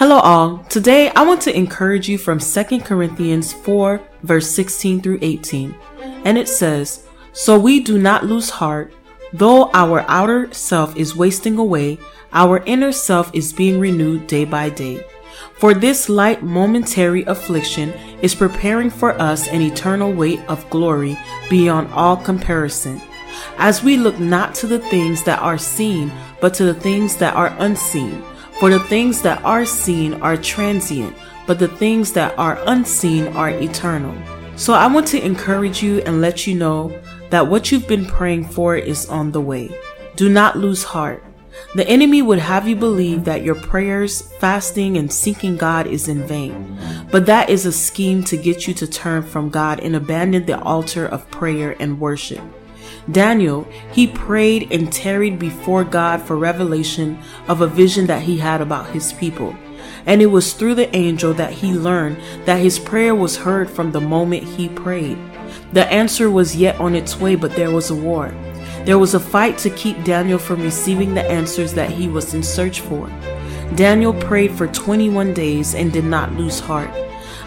Hello, all. Today I want to encourage you from 2 Corinthians 4, verse 16 through 18. And it says, So we do not lose heart, though our outer self is wasting away, our inner self is being renewed day by day. For this light momentary affliction is preparing for us an eternal weight of glory beyond all comparison. As we look not to the things that are seen, but to the things that are unseen. For the things that are seen are transient, but the things that are unseen are eternal. So I want to encourage you and let you know that what you've been praying for is on the way. Do not lose heart. The enemy would have you believe that your prayers, fasting, and seeking God is in vain. But that is a scheme to get you to turn from God and abandon the altar of prayer and worship. Daniel, he prayed and tarried before God for revelation of a vision that he had about his people. And it was through the angel that he learned that his prayer was heard from the moment he prayed. The answer was yet on its way, but there was a war. There was a fight to keep Daniel from receiving the answers that he was in search for. Daniel prayed for 21 days and did not lose heart.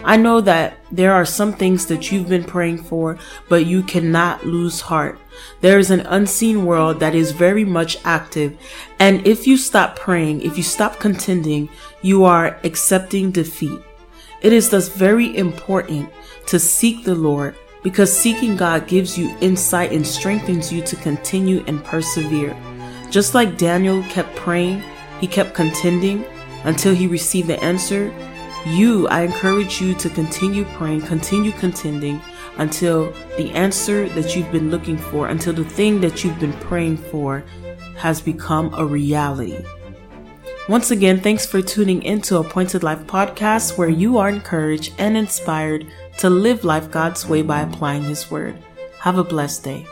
I know that there are some things that you've been praying for, but you cannot lose heart. There is an unseen world that is very much active. And if you stop praying, if you stop contending, you are accepting defeat. It is thus very important to seek the Lord because seeking God gives you insight and strengthens you to continue and persevere. Just like Daniel kept praying, he kept contending until he received the answer you, I encourage you to continue praying, continue contending until the answer that you've been looking for, until the thing that you've been praying for has become a reality. Once again, thanks for tuning into Appointed Life Podcast, where you are encouraged and inspired to live life God's way by applying His Word. Have a blessed day.